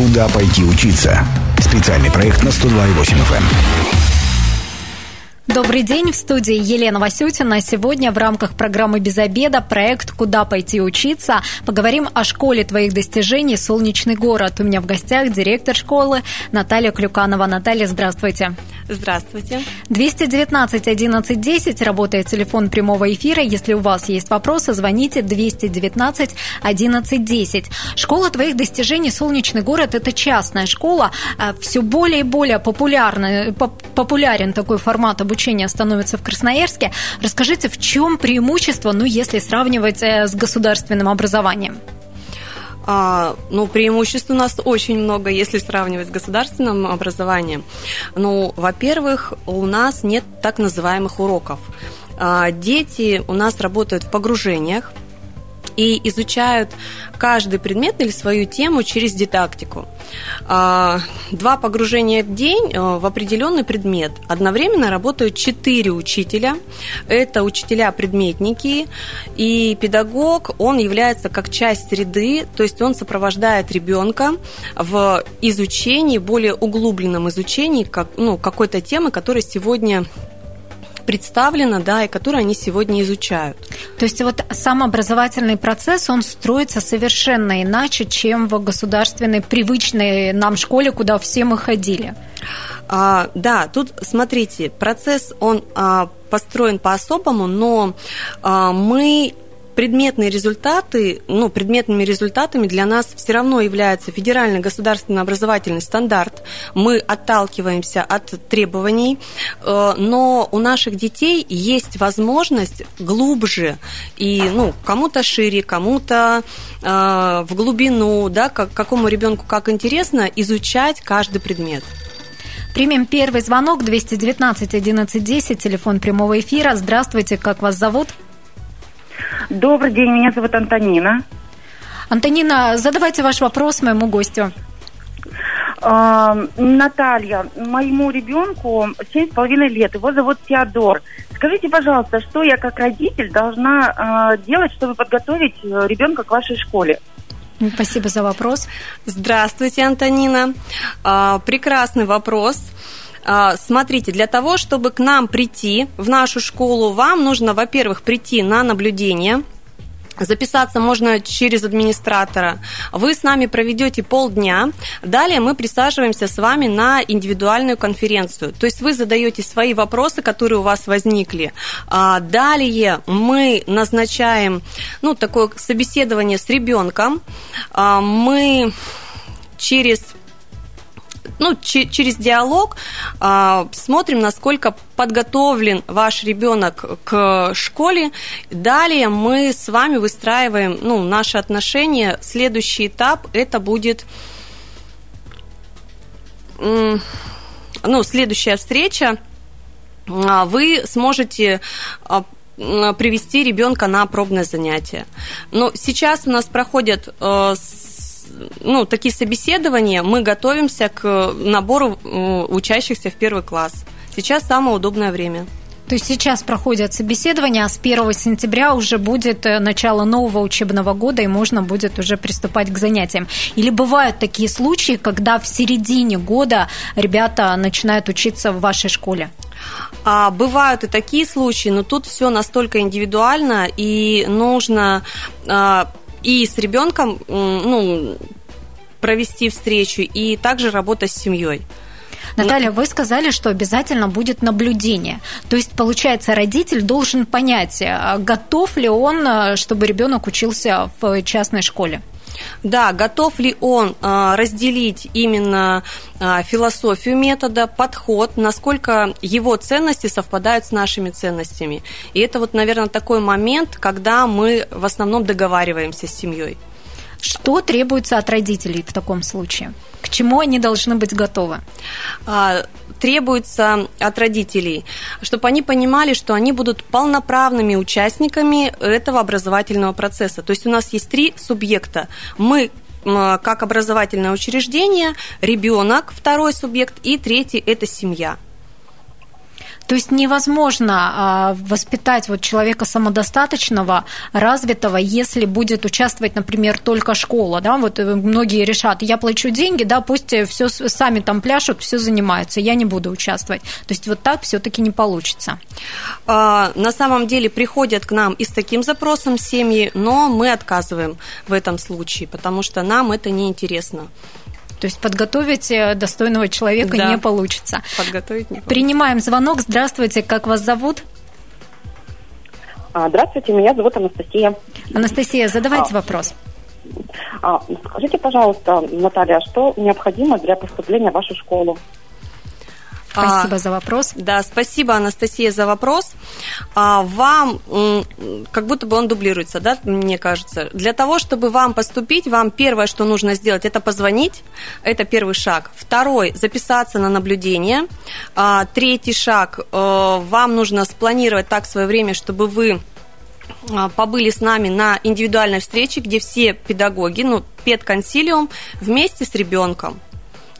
Куда пойти учиться? Специальный проект на 102,8 FM. Добрый день, в студии Елена Васютина. Сегодня в рамках программы «Без обеда» проект «Куда пойти учиться» поговорим о школе твоих достижений «Солнечный город». У меня в гостях директор школы Наталья Клюканова. Наталья, здравствуйте. Здравствуйте. 219 11 10 работает телефон прямого эфира. Если у вас есть вопросы, звоните 219 11 10. Школа твоих достижений «Солнечный город» – это частная школа. А Все более и более популярна, популярен такой формат обучения обучения становится в Красноярске. Расскажите, в чем преимущество, ну, если сравнивать э, с государственным образованием? А, ну, преимуществ у нас очень много, если сравнивать с государственным образованием. Ну, во-первых, у нас нет так называемых уроков. А, дети у нас работают в погружениях, и изучают каждый предмет или свою тему через дидактику. А, два погружения в день э, в определенный предмет. Одновременно работают четыре учителя. Это учителя-предметники, и педагог, он является как часть среды, то есть он сопровождает ребенка в изучении, более углубленном изучении как, ну, какой-то темы, которая сегодня представлена, да, и которые они сегодня изучают. То есть вот сам образовательный процесс, он строится совершенно иначе, чем в государственной, привычной нам школе, куда все мы ходили. А, да, тут смотрите, процесс, он а, построен по-особому, но а, мы предметные результаты, ну, предметными результатами для нас все равно является федеральный государственный образовательный стандарт. Мы отталкиваемся от требований, э, но у наших детей есть возможность глубже и, ну, кому-то шире, кому-то э, в глубину, да, как, какому ребенку как интересно изучать каждый предмет. Примем первый звонок 219 11 10, телефон прямого эфира. Здравствуйте, как вас зовут? Добрый день, меня зовут Антонина. Антонина, задавайте ваш вопрос моему гостю. Э, Наталья, моему ребенку семь с половиной лет, его зовут Теодор. Скажите, пожалуйста, что я как родитель должна э, делать, чтобы подготовить э, ребенка к вашей школе? Спасибо за вопрос. Здравствуйте, Антонина. Э, прекрасный вопрос. А, смотрите, для того, чтобы к нам прийти в нашу школу, вам нужно, во-первых, прийти на наблюдение. Записаться можно через администратора. Вы с нами проведете полдня. Далее мы присаживаемся с вами на индивидуальную конференцию. То есть вы задаете свои вопросы, которые у вас возникли. А, далее мы назначаем ну, такое собеседование с ребенком. А, мы через ну, через диалог э, смотрим, насколько подготовлен ваш ребенок к школе. Далее мы с вами выстраиваем ну, наши отношения. Следующий этап это будет ну, следующая встреча. Вы сможете привести ребенка на пробное занятие. Но сейчас у нас проходят э, ну, такие собеседования, мы готовимся к набору э, учащихся в первый класс. Сейчас самое удобное время. То есть сейчас проходят собеседования, а с 1 сентября уже будет э, начало нового учебного года, и можно будет уже приступать к занятиям. Или бывают такие случаи, когда в середине года ребята начинают учиться в вашей школе? А, бывают и такие случаи, но тут все настолько индивидуально, и нужно а, и с ребенком ну, провести встречу, и также работа с семьей. Наталья, вы сказали, что обязательно будет наблюдение. То есть, получается, родитель должен понять, а готов ли он, а, чтобы ребенок учился в частной школе. Да, готов ли он а, разделить именно а, философию метода, подход, насколько его ценности совпадают с нашими ценностями. И это вот, наверное, такой момент, когда мы в основном договариваемся с семьей. Что требуется от родителей в таком случае? К чему они должны быть готовы? А, требуется от родителей, чтобы они понимали, что они будут полноправными участниками этого образовательного процесса. То есть у нас есть три субъекта. Мы как образовательное учреждение, ребенок, второй субъект, и третий – это семья. То есть невозможно а, воспитать вот человека самодостаточного, развитого, если будет участвовать, например, только школа, да, вот э, многие решат, я плачу деньги, да, пусть все сами там пляшут, все занимаются, я не буду участвовать. То есть вот так все-таки не получится. А, на самом деле приходят к нам и с таким запросом семьи, но мы отказываем в этом случае, потому что нам это неинтересно. То есть подготовить э, достойного человека да. не получится. Подготовить не получится. Принимаем звонок. Здравствуйте, как вас зовут? А, здравствуйте, меня зовут Анастасия. Анастасия, задавайте а, вопрос. А, скажите, пожалуйста, Наталья, что необходимо для поступления в вашу школу? Спасибо а, за вопрос. Да, спасибо, Анастасия, за вопрос. А, вам, как будто бы он дублируется, да, мне кажется. Для того, чтобы вам поступить, вам первое, что нужно сделать, это позвонить. Это первый шаг. Второй, записаться на наблюдение. А, третий шаг, а, вам нужно спланировать так свое время, чтобы вы а, побыли с нами на индивидуальной встрече, где все педагоги, ну, педконсилиум вместе с ребенком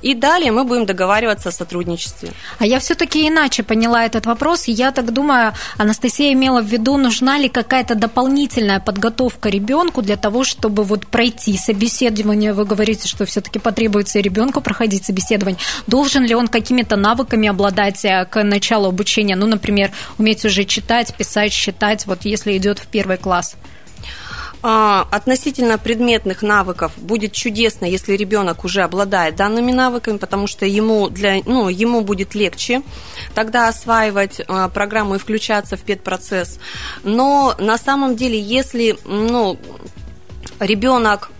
и далее мы будем договариваться о сотрудничестве. А я все-таки иначе поняла этот вопрос. Я так думаю, Анастасия имела в виду, нужна ли какая-то дополнительная подготовка ребенку для того, чтобы вот пройти собеседование. Вы говорите, что все-таки потребуется ребенку проходить собеседование. Должен ли он какими-то навыками обладать э, к началу обучения? Ну, например, уметь уже читать, писать, считать, вот если идет в первый класс. А, относительно предметных навыков будет чудесно, если ребенок уже обладает данными навыками, потому что ему, для, ну, ему будет легче тогда осваивать а, программу и включаться в педпроцесс. Но на самом деле, если ну, ребенок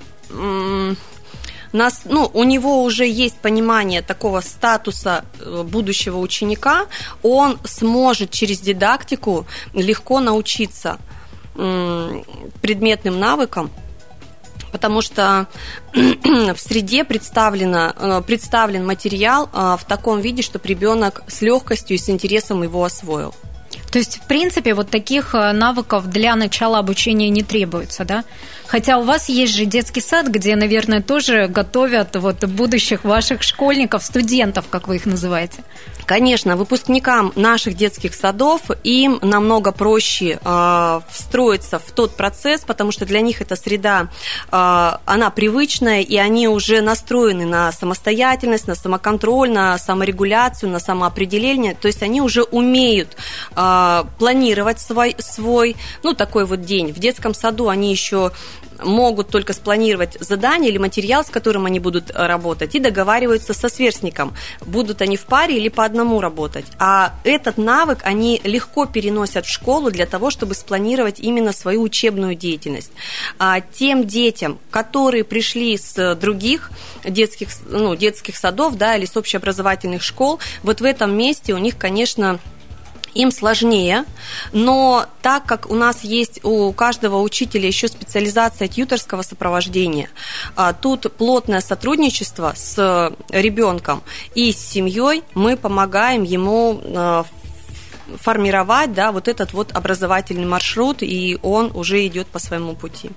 нас, ну, у него уже есть понимание такого статуса э, будущего ученика, он сможет через дидактику легко научиться предметным навыкам, потому что в среде представлено, э, представлен материал э, в таком виде, чтобы ребенок с легкостью и с интересом его освоил. То есть, в принципе, вот таких э, навыков для начала обучения не требуется, да? Хотя у вас есть же детский сад, где, наверное, тоже готовят вот будущих ваших школьников, студентов, как вы их называете. Конечно, выпускникам наших детских садов им намного проще э, встроиться в тот процесс, потому что для них эта среда, э, она привычная, и они уже настроены на самостоятельность, на самоконтроль, на саморегуляцию, на самоопределение. То есть они уже умеют э, планировать свой, свой, ну, такой вот день. В детском саду они еще могут только спланировать задание или материал, с которым они будут э, работать, и договариваются со сверстником, будут они в паре или по одному работать. А этот навык они легко переносят в школу для того, чтобы спланировать именно свою учебную деятельность. А тем детям, которые пришли с других детских, ну, детских садов да, или с общеобразовательных школ, вот в этом месте у них, конечно, им сложнее, но так как у нас есть у каждого учителя еще специализация тьюторского сопровождения, а, тут плотное сотрудничество с ребенком и с семьей, мы помогаем ему а, формировать да, вот этот вот образовательный маршрут, и он уже идет по своему пути.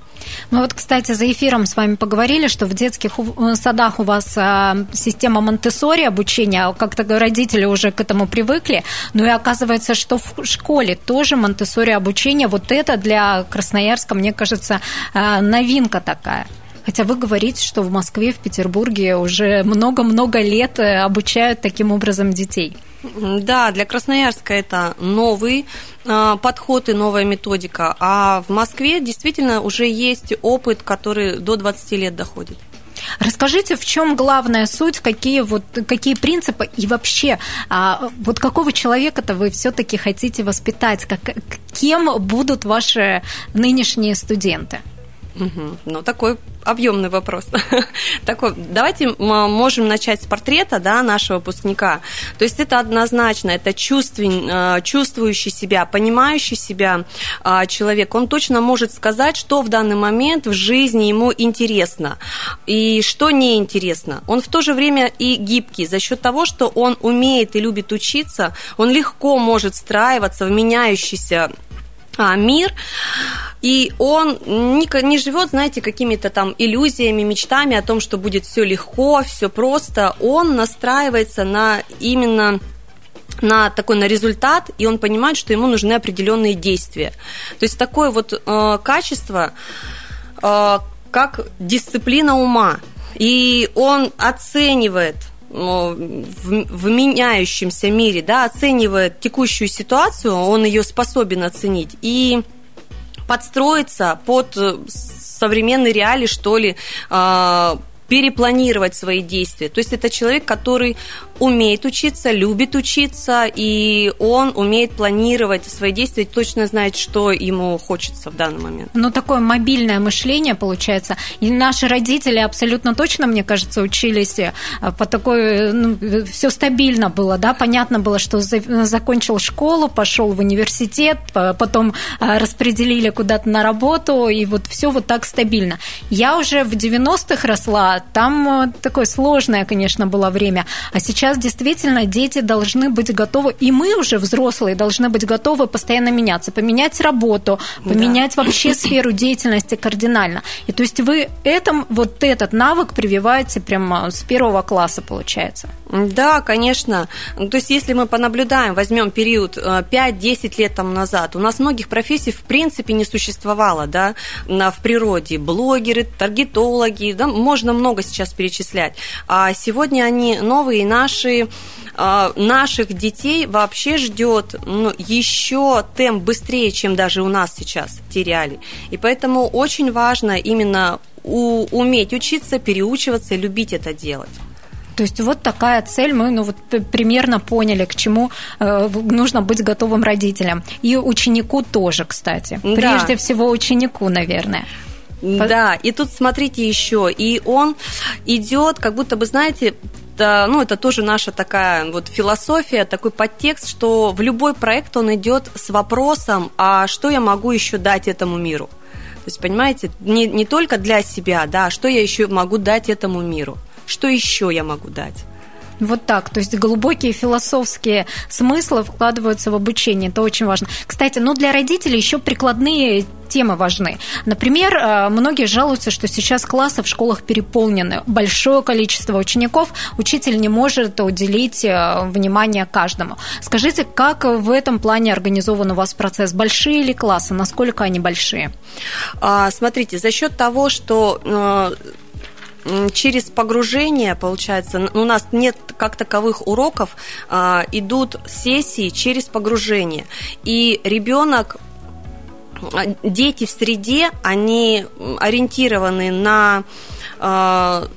Мы вот, кстати, за эфиром с вами поговорили, что в детских э, садах у вас а, система Монтессори обучения, как-то родители уже к этому привыкли, но и оказывается, что в школе тоже Монтессори обучение, вот это для Красноярска, мне кажется, а, новинка такая. Хотя вы говорите, что в Москве, в Петербурге уже много-много лет э, обучают таким образом детей. Да, для Красноярска это новый э, подход и новая методика, а в Москве действительно уже есть опыт, который до 20 лет доходит. Расскажите, в чем главная суть, какие вот какие принципы и вообще а, вот какого человека-то вы все-таки хотите воспитать, как, кем будут ваши нынешние студенты? Угу. Ну, такой объемный вопрос. Такой, давайте мы можем начать с портрета да, нашего выпускника. То есть это однозначно, это э, чувствующий себя, понимающий себя э, человек. Он точно может сказать, что в данный момент в жизни ему интересно и что неинтересно. Он в то же время и гибкий за счет того, что он умеет и любит учиться, он легко может встраиваться в меняющийся а, мир, и он не, не живет, знаете, какими-то там иллюзиями, мечтами о том, что будет все легко, все просто. Он настраивается на именно на такой на результат, и он понимает, что ему нужны определенные действия. То есть такое вот э, качество, э, как дисциплина ума, и он оценивает в, в меняющемся мире, да, оценивает текущую ситуацию, он ее способен оценить и подстроиться под современный реалии, что ли, а, перепланировать свои действия. То есть это человек, который умеет учиться, любит учиться, и он умеет планировать свои действия, точно знает, что ему хочется в данный момент. Ну, такое мобильное мышление получается. И наши родители абсолютно точно, мне кажется, учились э, по такой... Ну, все стабильно было, да, понятно было, что закончил школу, пошел в университет, потом э, распределили куда-то на работу, и вот все вот так стабильно. Я уже в 90-х росла, там э, такое сложное, конечно, было время, а сейчас сейчас действительно дети должны быть готовы, и мы уже взрослые должны быть готовы постоянно меняться, поменять работу, поменять да. вообще сферу деятельности кардинально. И то есть вы этом, вот этот навык прививаете прямо с первого класса, получается. Да, конечно. То есть если мы понаблюдаем, возьмем период 5-10 э, лет тому назад, у нас многих профессий в принципе не существовало да, в природе. Блогеры, таргетологи, да, можно много сейчас перечислять. А сегодня они новые, и наши наши а, наших детей вообще ждет ну, еще темп быстрее, чем даже у нас сейчас теряли. И поэтому очень важно именно у, уметь учиться, переучиваться, любить это делать. То есть вот такая цель, мы ну, вот примерно поняли, к чему э, нужно быть готовым родителям. И ученику тоже, кстати. Да. Прежде всего ученику, наверное. Да, и тут смотрите еще, и он идет, как будто бы, знаете, ну, это тоже наша такая вот философия, такой подтекст, что в любой проект он идет с вопросом, а что я могу еще дать этому миру? То есть, понимаете, не, не только для себя, да, а что я еще могу дать этому миру? Что еще я могу дать? Вот так. То есть глубокие философские смыслы вкладываются в обучение. Это очень важно. Кстати, ну для родителей еще прикладные темы важны. Например, э, многие жалуются, что сейчас классы в школах переполнены. Большое количество учеников, учитель не может уделить э, внимание каждому. Скажите, как в этом плане организован у вас процесс? Большие ли классы? Насколько они большие? А, смотрите, за счет того, что э, через погружение, получается, у нас нет как таковых уроков, а, идут сессии через погружение. И ребенок а, дети в среде, они ориентированы на, а,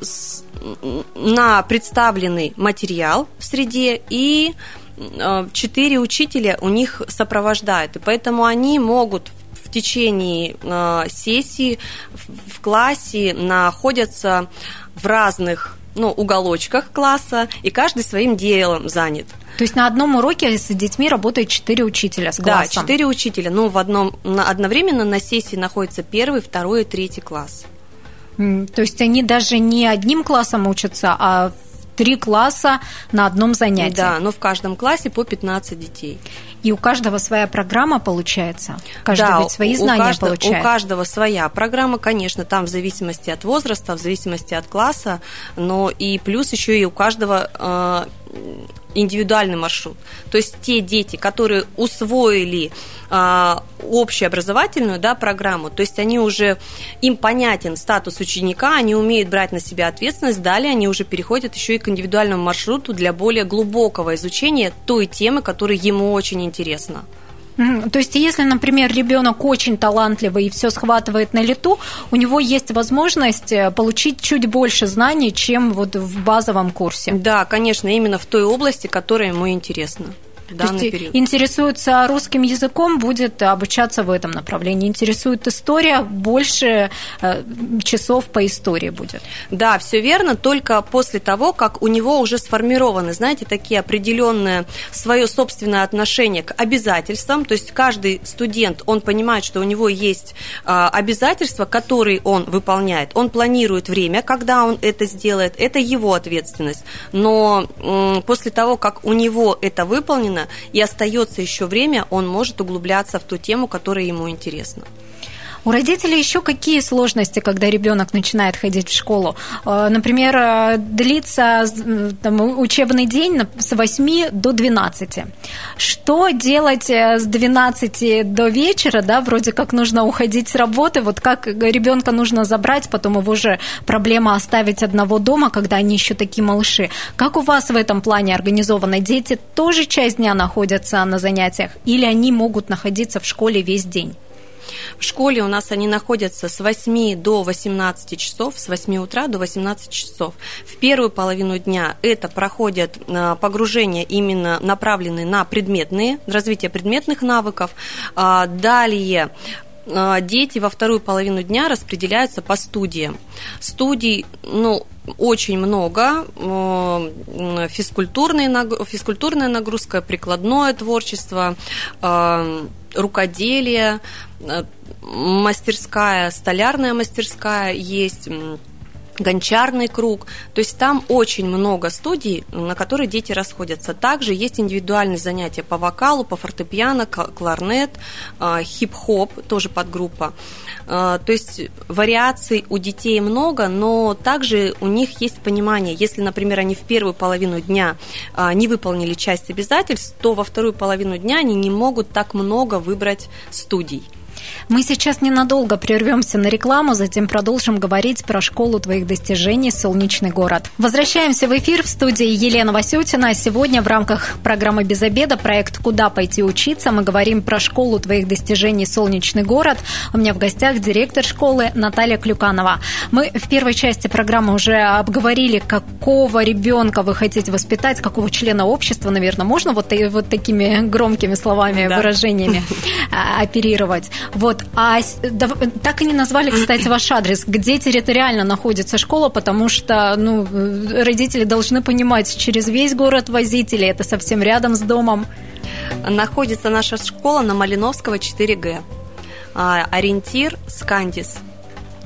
на представленный материал в среде и четыре учителя у них сопровождают, и поэтому они могут в течение э, сессии в классе находятся в разных ну, уголочках класса, и каждый своим делом занят. То есть на одном уроке с детьми работает четыре учителя с классом? Да, четыре учителя. Ну, в одном, одновременно на сессии находится первый, второй и третий класс. То есть они даже не одним классом учатся, а три класса на одном занятии. Да, но в каждом классе по 15 детей. И у каждого своя программа получается? Каждый да, ведь свои знания у каждого, получает? у каждого своя программа, конечно, там в зависимости от возраста, в зависимости от класса, но и плюс еще и у каждого э, индивидуальный маршрут. То есть те дети, которые усвоили а, общеобразовательную да, программу, то есть они уже, им понятен статус ученика, они умеют брать на себя ответственность, далее они уже переходят еще и к индивидуальному маршруту для более глубокого изучения той темы, которая ему очень интересна. То есть, если, например, ребенок очень талантливый и все схватывает на лету, у него есть возможность э, получить чуть больше знаний, чем вот в базовом курсе. Да, конечно, именно в той области, которая ему интересна данный То есть период. Интересуется русским языком, будет обучаться в этом направлении. Интересует история, больше э, часов по истории будет. Да, все верно, только после того, как у него уже сформированы, знаете, такие определенные свое собственное отношение к обязательствам. То есть каждый студент, он понимает, что у него есть э, обязательства, которые он выполняет. Он планирует время, когда он это сделает. Это его ответственность. Но после того, как у него это выполнено, и остается еще время, он может углубляться в ту тему, которая ему интересна. У родителей еще какие сложности, когда ребенок начинает ходить в школу? Э, например, э, длится там, учебный день с 8 до 12. Что делать с 12 до вечера, да, вроде как нужно уходить с работы, вот как ребенка нужно забрать, потом его же проблема оставить одного дома, когда они еще такие малыши. Как у вас в этом плане организовано? Дети тоже часть дня находятся на занятиях или они могут находиться в школе весь день? В школе у нас они находятся с 8 до 18 часов, с 8 утра до 18 часов. В первую половину дня это проходят а, погружения именно направленные на предметные, развитие предметных навыков. А, далее а, дети во вторую половину дня распределяются по студиям. Студий, ну, очень много. Физкультурная, физкультурная нагрузка, прикладное творчество, рукоделие, мастерская, столярная мастерская есть гончарный круг. То есть там очень много студий, на которые дети расходятся. Также есть индивидуальные занятия по вокалу, по фортепиано, кларнет, э, хип-хоп, тоже подгруппа. Э, то есть вариаций у детей много, но также у них есть понимание, если, например, они в первую половину дня э, не выполнили часть обязательств, то во вторую половину дня они не могут так много выбрать студий. Мы сейчас ненадолго прервемся на рекламу, затем продолжим говорить про школу твоих достижений «Солнечный город». Возвращаемся в эфир в студии Елена Васютина. Сегодня в рамках программы «Без обеда» проект «Куда пойти учиться» мы говорим про школу твоих достижений «Солнечный город». У меня в гостях директор школы Наталья Клюканова. Мы в первой части программы уже обговорили, какого ребенка вы хотите воспитать, какого члена общества, наверное, можно вот, вот такими громкими словами, да. выражениями а, оперировать. Вот, а так и не назвали, кстати, ваш адрес, где территориально находится школа, потому что, ну, родители должны понимать, через весь город возить или это совсем рядом с домом. Находится наша школа на Малиновского 4Г. А, ориентир Скандис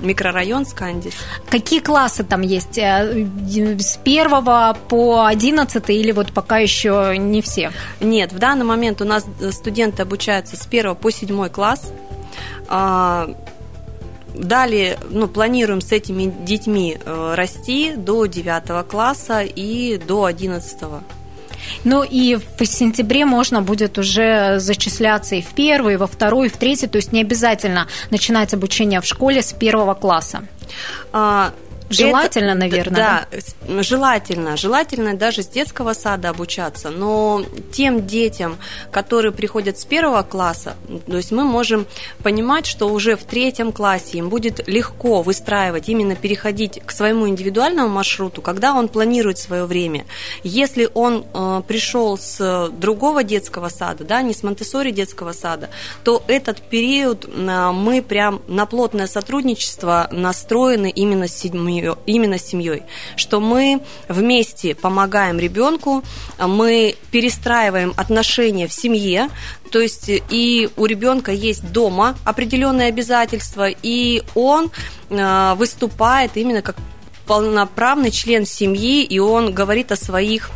микрорайон Скандис. Какие классы там есть? Э, с первого по одиннадцатый или вот пока еще не все? Нет, в данный момент у нас студенты обучаются с первого по седьмой класс. А, далее, ну, планируем с этими детьми э, расти до 9 класса и до 11. Ну и в сентябре можно будет уже зачисляться и в первый, и во второй, и в третий, то есть не обязательно начинать обучение в школе с первого класса. А, Желательно, это, наверное. Да, желательно. Желательно даже с детского сада обучаться. Но тем детям, которые приходят с первого класса, то есть мы можем понимать, что уже в третьем классе им будет легко выстраивать, именно переходить к своему индивидуальному маршруту, когда он планирует свое время. Если он э, пришел с другого детского сада, да, не с монте детского сада, то этот период э, мы прям на плотное сотрудничество настроены именно с седьмым семьей, именно семьей, что мы вместе помогаем ребенку, мы перестраиваем отношения в семье, то есть и у ребенка есть дома определенные обязательства, и он э, выступает именно как полноправный член семьи, и он говорит о своих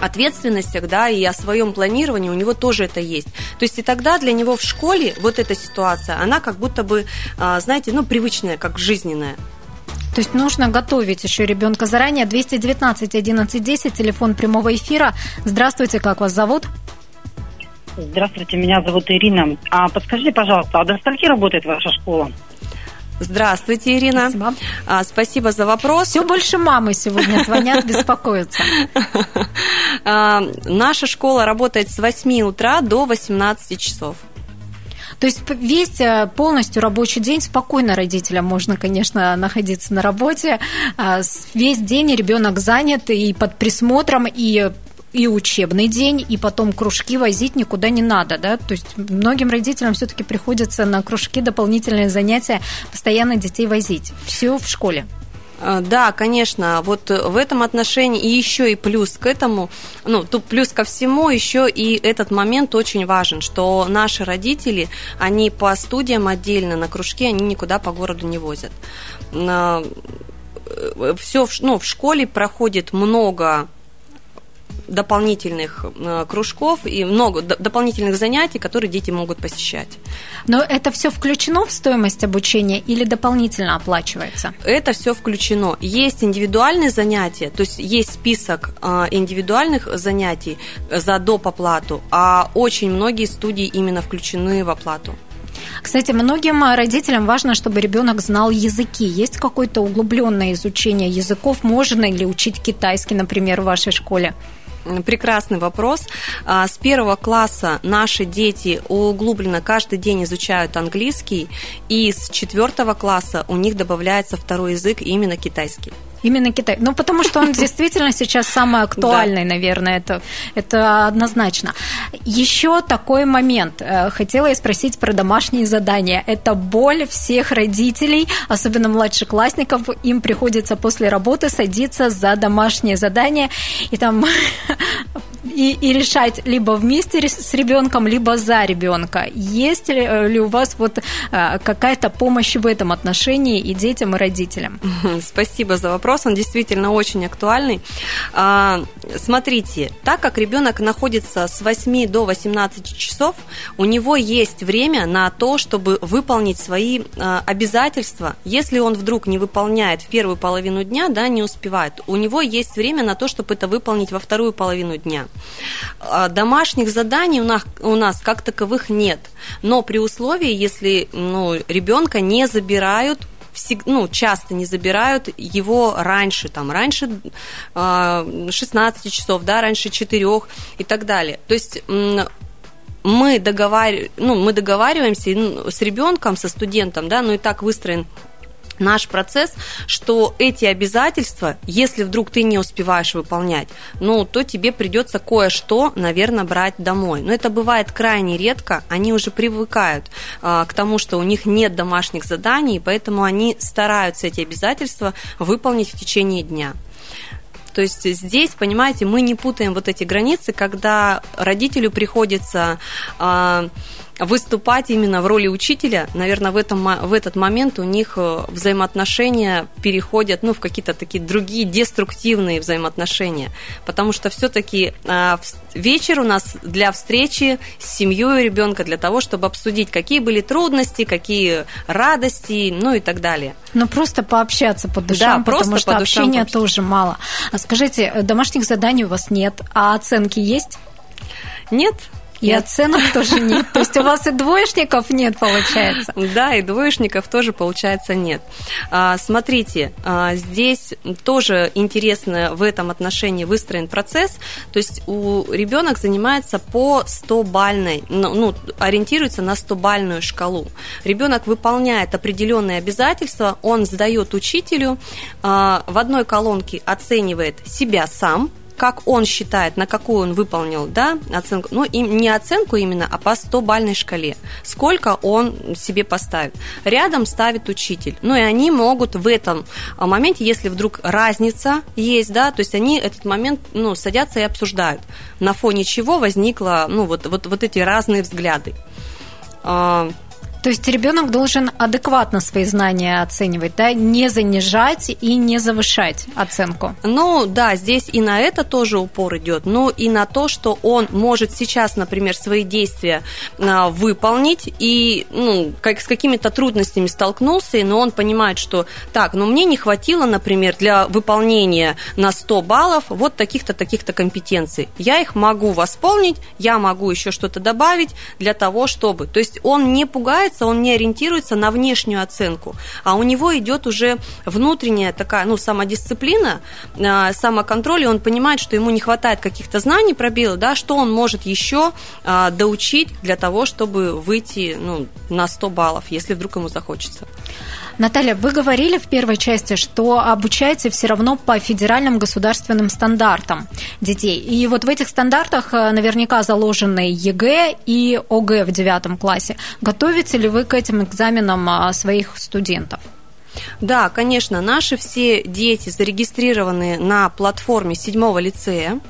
ответственностях, да, и о своем планировании у него тоже это есть. То есть и тогда для него в школе вот эта ситуация, она как будто бы, э, знаете, ну, привычная, как жизненная. То есть нужно готовить еще ребенка заранее. 219 11 10, телефон прямого эфира. Здравствуйте, как вас зовут? Здравствуйте, меня зовут Ирина. А подскажите, пожалуйста, а до скольки работает ваша школа? Здравствуйте, Ирина. Спасибо. А, спасибо за вопрос. Все больше мамы сегодня звонят, беспокоятся. А, наша школа работает с 8 утра до 18 часов. То есть весь э, полностью рабочий день спокойно родителям можно, конечно, находиться на работе. А, весь день ребенок занят и под присмотром, и и учебный день, и потом кружки возить никуда не надо, да, то есть многим родителям все-таки приходится на кружки дополнительные занятия постоянно детей возить. Все в школе. А, да, конечно, вот в этом отношении и еще и плюс к этому, ну, тут плюс ко всему еще и этот момент очень важен, что наши родители, они по студиям отдельно на кружке, они никуда по городу не возят. Все, ну, в школе проходит много дополнительных э, кружков и много дополнительных занятий, которые дети могут посещать. Но это все включено в стоимость обучения или дополнительно оплачивается? Это все включено. Есть индивидуальные занятия, то есть есть список э, индивидуальных занятий за доп. оплату, а очень многие студии именно включены в оплату. Кстати, многим родителям важно, чтобы ребенок знал языки. Есть какое-то углубленное изучение языков? Можно ли учить китайский, например, в вашей школе? Прекрасный вопрос. А, с первого класса наши дети углубленно каждый день изучают английский, и с четвертого класса у них добавляется второй язык, именно китайский. Именно Китай. Ну, потому что он действительно сейчас самый актуальный, наверное, это, это однозначно. Еще такой момент. Э, хотела я спросить про домашние задания. Это боль всех родителей, особенно младшеклассников. Им приходится после работы садиться за домашние задания и там и, и решать либо вместе с ребенком, либо за ребенка. Есть ли, э, ли у вас вот э, какая-то помощь в этом отношении и детям, и родителям? Спасибо за вопрос, он действительно очень актуальный. А, смотрите, так как ребенок находится с 8 до 18 часов, у него есть время на то, чтобы выполнить свои э, обязательства. Если он вдруг не выполняет в первую половину дня, да, не успевает, у него есть время на то, чтобы это выполнить во вторую половину дня. А, домашних заданий у нас, у нас как таковых нет, но при условии, если ну, ребенка не забирают ну, часто не забирают его раньше, там, раньше 16 а, часов, да, раньше 4 и так далее. То есть мы, договар... ну, мы договариваемся с ребенком, со студентом, да, ну и так выстроен наш процесс, что эти обязательства, если вдруг ты не успеваешь выполнять, ну, то тебе придется кое-что, наверное, брать домой. Но это бывает крайне редко, они уже привыкают а, к тому, что у них нет домашних заданий, поэтому они стараются эти обязательства выполнить в течение дня. То есть здесь, понимаете, мы не путаем вот эти границы, когда родителю приходится а, выступать именно в роли учителя, наверное, в, этом, в этот момент у них э, взаимоотношения переходят ну, в какие-то такие другие деструктивные взаимоотношения. Потому что все-таки а, вечер у нас для встречи с семьей ребенка, для того, чтобы обсудить, какие были трудности, какие радости, ну и так далее. Ну, просто пообщаться по душам, да, потому что общения тоже мало. А скажите, э, домашних заданий у вас нет, а оценки есть? Нет, и оценок тоже нет. То есть у вас и двоечников нет, получается? Да, и двоечников тоже, получается, нет. А, смотрите, а, здесь тоже интересно в этом отношении выстроен процесс. То есть у ребенок занимается по 100-бальной, ну, ну ориентируется на 100-бальную шкалу. Ребенок выполняет определенные обязательства, он сдает учителю, а, в одной колонке оценивает себя сам, как он считает, на какую он выполнил да, оценку, ну, и не оценку именно, а по 100-бальной шкале, сколько он себе поставит. Рядом ставит учитель. Ну, и они могут в этом моменте, если вдруг разница есть, да, то есть они этот момент, ну, садятся и обсуждают, на фоне чего возникло, ну, вот, вот, вот эти разные взгляды. То есть ребенок должен адекватно свои знания оценивать, да, не занижать и не завышать оценку. Ну да, здесь и на это тоже упор идет, но и на то, что он может сейчас, например, свои действия а, выполнить и ну, как, с какими-то трудностями столкнулся, но он понимает, что так, ну мне не хватило, например, для выполнения на 100 баллов вот таких-то, таких-то компетенций. Я их могу восполнить, я могу еще что-то добавить для того, чтобы... То есть он не пугает получается, он не ориентируется на внешнюю оценку, а у него идет уже внутренняя такая, ну, самодисциплина, а, самоконтроль, и он понимает, что ему не хватает каких-то знаний, пробелов, да, что он может еще а, доучить для того, чтобы выйти ну, на 100 баллов, если вдруг ему захочется. Наталья, вы говорили в первой части, что обучаете все равно по федеральным государственным стандартам детей. И вот в этих стандартах э, наверняка заложены ЕГЭ и ОГЭ в девятом классе. Готовите ли вы к этим экзаменам а, своих студентов? Да, конечно, наши все дети зарегистрированы на платформе седьмого лицея.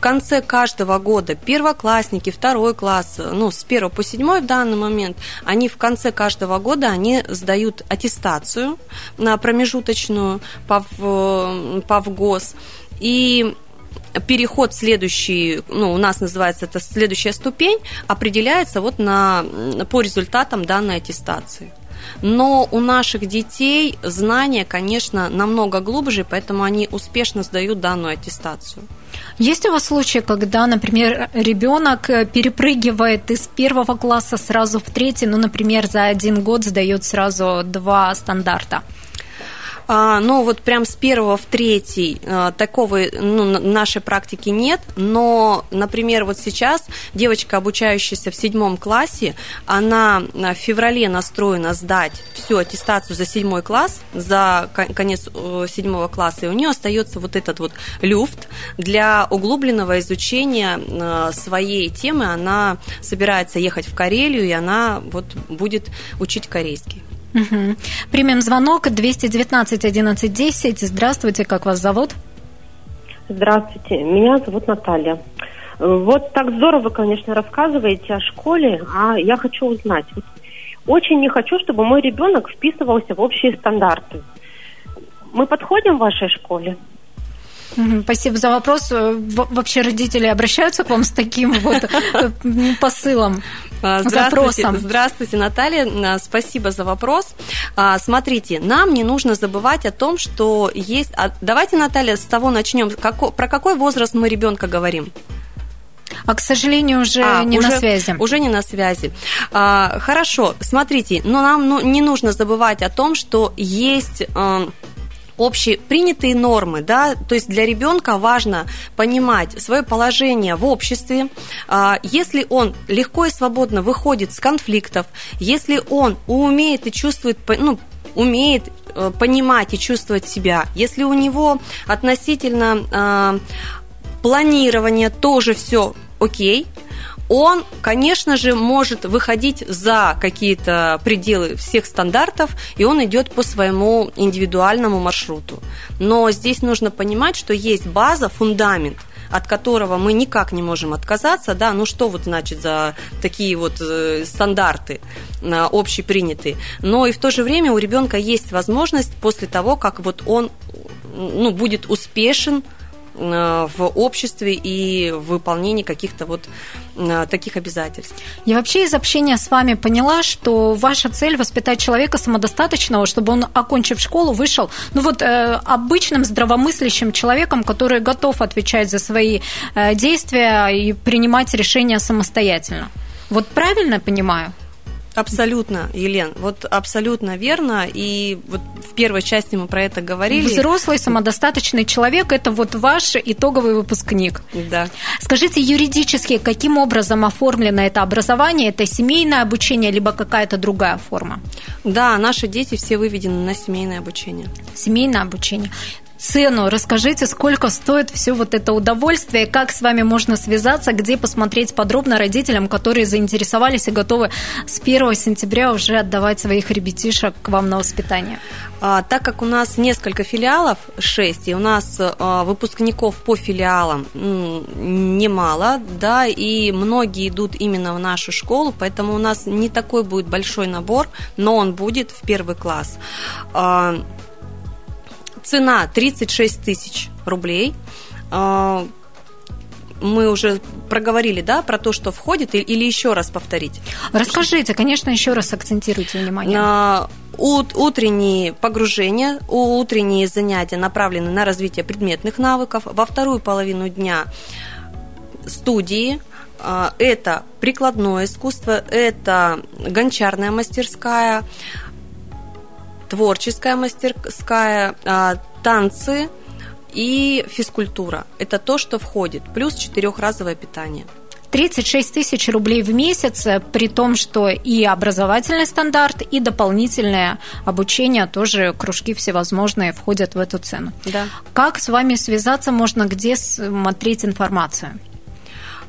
В конце каждого года первоклассники, второй класс, ну, с первого по седьмой в данный момент, они в конце каждого года они сдают аттестацию на промежуточную по, по ВГОС. И переход следующий, ну, у нас называется это следующая ступень, определяется вот на, по результатам данной аттестации. Но у наших детей знания, конечно, намного глубже, поэтому они успешно сдают данную аттестацию. Есть у вас случаи, когда, например, ребенок перепрыгивает из первого класса сразу в третий, ну, например, за один год сдает сразу два стандарта? А, но вот прям с первого в третий а, такого ну, нашей практики нет, но, например, вот сейчас девочка, обучающаяся в седьмом классе, она в феврале настроена сдать всю аттестацию за седьмой класс, за конец седьмого класса, и у нее остается вот этот вот люфт для углубленного изучения э, своей темы. Она собирается ехать в Карелию, и она вот будет учить корейский. Угу. Примем звонок 219 11 10. Здравствуйте, как вас зовут? Здравствуйте, меня зовут Наталья. Вот так здорово конечно, рассказываете о школе, а я хочу узнать. Очень не хочу, чтобы мой ребенок вписывался в общие стандарты. Мы подходим в вашей школе? Спасибо за вопрос. Вообще родители обращаются к вам с таким вот э, посылом? А, здравствуйте, запросом. Здравствуйте, Наталья. А, спасибо за вопрос. А, смотрите, нам не нужно забывать о том, что есть... Давайте, Наталья, с того начнем. Про какой возраст мы ребенка говорим? А, к сожалению, уже а, не уже, на связи. Уже не на связи. А, хорошо, смотрите, но нам ну, не нужно забывать о том, что есть... А, общепринятые нормы, да, то есть для ребенка важно понимать свое положение в обществе, а, если он легко и свободно выходит с конфликтов, если он умеет и чувствует, ну, умеет э, понимать и чувствовать себя, если у него относительно а, планирования тоже все окей, он, конечно же, может выходить за какие-то пределы всех стандартов, и он идет по своему индивидуальному маршруту. Но здесь нужно понимать, что есть база, фундамент, от которого мы никак не можем отказаться, да, ну что вот значит за такие вот э, стандарты э, общепринятые, но и в то же время у ребенка есть возможность после того, как вот он ну, будет успешен в обществе и в выполнении каких-то вот э, таких обязательств. Я вообще из общения с вами поняла, что ваша цель воспитать человека самодостаточного, чтобы он, окончив школу, вышел, ну вот э, обычным здравомыслящим человеком, который готов отвечать за свои э, действия и принимать решения самостоятельно. Вот правильно понимаю? Абсолютно, Елен, вот абсолютно верно. И вот в первой части мы про это говорили. Взрослый, самодостаточный человек – это вот ваш итоговый выпускник. Да. Скажите, юридически, каким образом оформлено это образование? Это семейное обучение, либо какая-то другая форма? Да, наши дети все выведены на семейное обучение. Семейное обучение цену. Расскажите, сколько стоит все вот это удовольствие, как с вами можно связаться, где посмотреть подробно родителям, которые заинтересовались и готовы с 1 сентября уже отдавать своих ребятишек к вам на воспитание. А, так как у нас несколько филиалов, 6, и у нас а, выпускников по филиалам немало, да, и многие идут именно в нашу школу, поэтому у нас не такой будет большой набор, но он будет в первый класс. А, Цена 36 тысяч рублей. А, мы уже проговорили, да, про то, что входит, или еще раз повторить? Расскажите, конечно, еще раз акцентируйте внимание. На утренние погружения, утренние занятия направлены на развитие предметных навыков. Во вторую половину дня студии, а, это прикладное искусство, это гончарная мастерская, творческая мастерская, а, танцы и физкультура. Это то, что входит. Плюс четырехразовое питание. 36 тысяч рублей в месяц, э, при том, что и образовательный стандарт, и дополнительное обучение, тоже кружки всевозможные входят в эту цену. Да. Как с вами связаться можно, где смотреть информацию?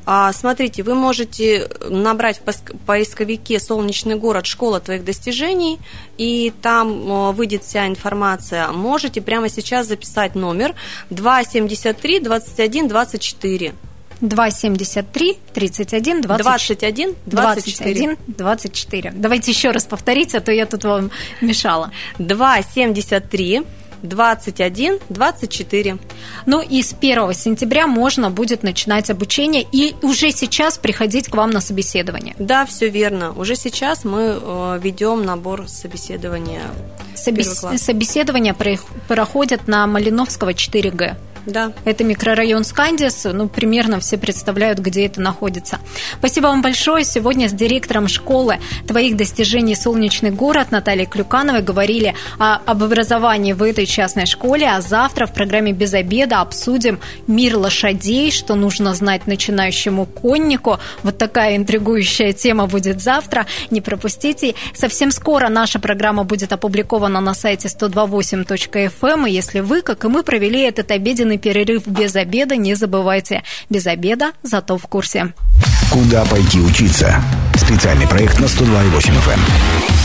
А, смотрите, вы можете набрать в поисковике «Солнечный город. Школа твоих достижений», и там выйдет вся информация. Можете прямо сейчас записать номер 273 21 24. 273 31 20... 21 24. 21 24. Давайте еще раз повторите, а то я тут вам мешала. 273 21 24. Ну и с 1 сентября можно будет начинать обучение и уже сейчас приходить к вам на собеседование. Да, все верно. Уже сейчас мы э, ведем набор собеседования. Собес... Собеседование проходит на Малиновского 4Г. Да. Это микрорайон Скандис. Ну, примерно все представляют, где это находится. Спасибо вам большое. Сегодня с директором школы «Твоих достижений. Солнечный город» Натальей Клюкановой говорили о, об образовании в этой частной школе. А завтра в программе «Без обеда» обсудим мир лошадей, что нужно знать начинающему коннику. Вот такая интригующая тема будет завтра. Не пропустите. Совсем скоро наша программа будет опубликована на сайте 128.fm. И если вы, как и мы, провели этот обеденный длительный перерыв без обеда не забывайте. Без обеда, зато в курсе. Куда пойти учиться? Специальный проект на 102,8 FM.